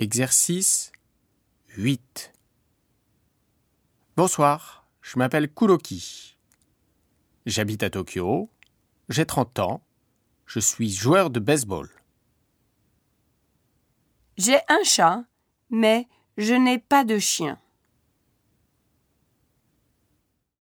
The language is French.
Exercice 8. Bonsoir, je m'appelle Kuroki. J'habite à Tokyo. J'ai 30 ans. Je suis joueur de baseball. J'ai un chat, mais je n'ai pas de chien.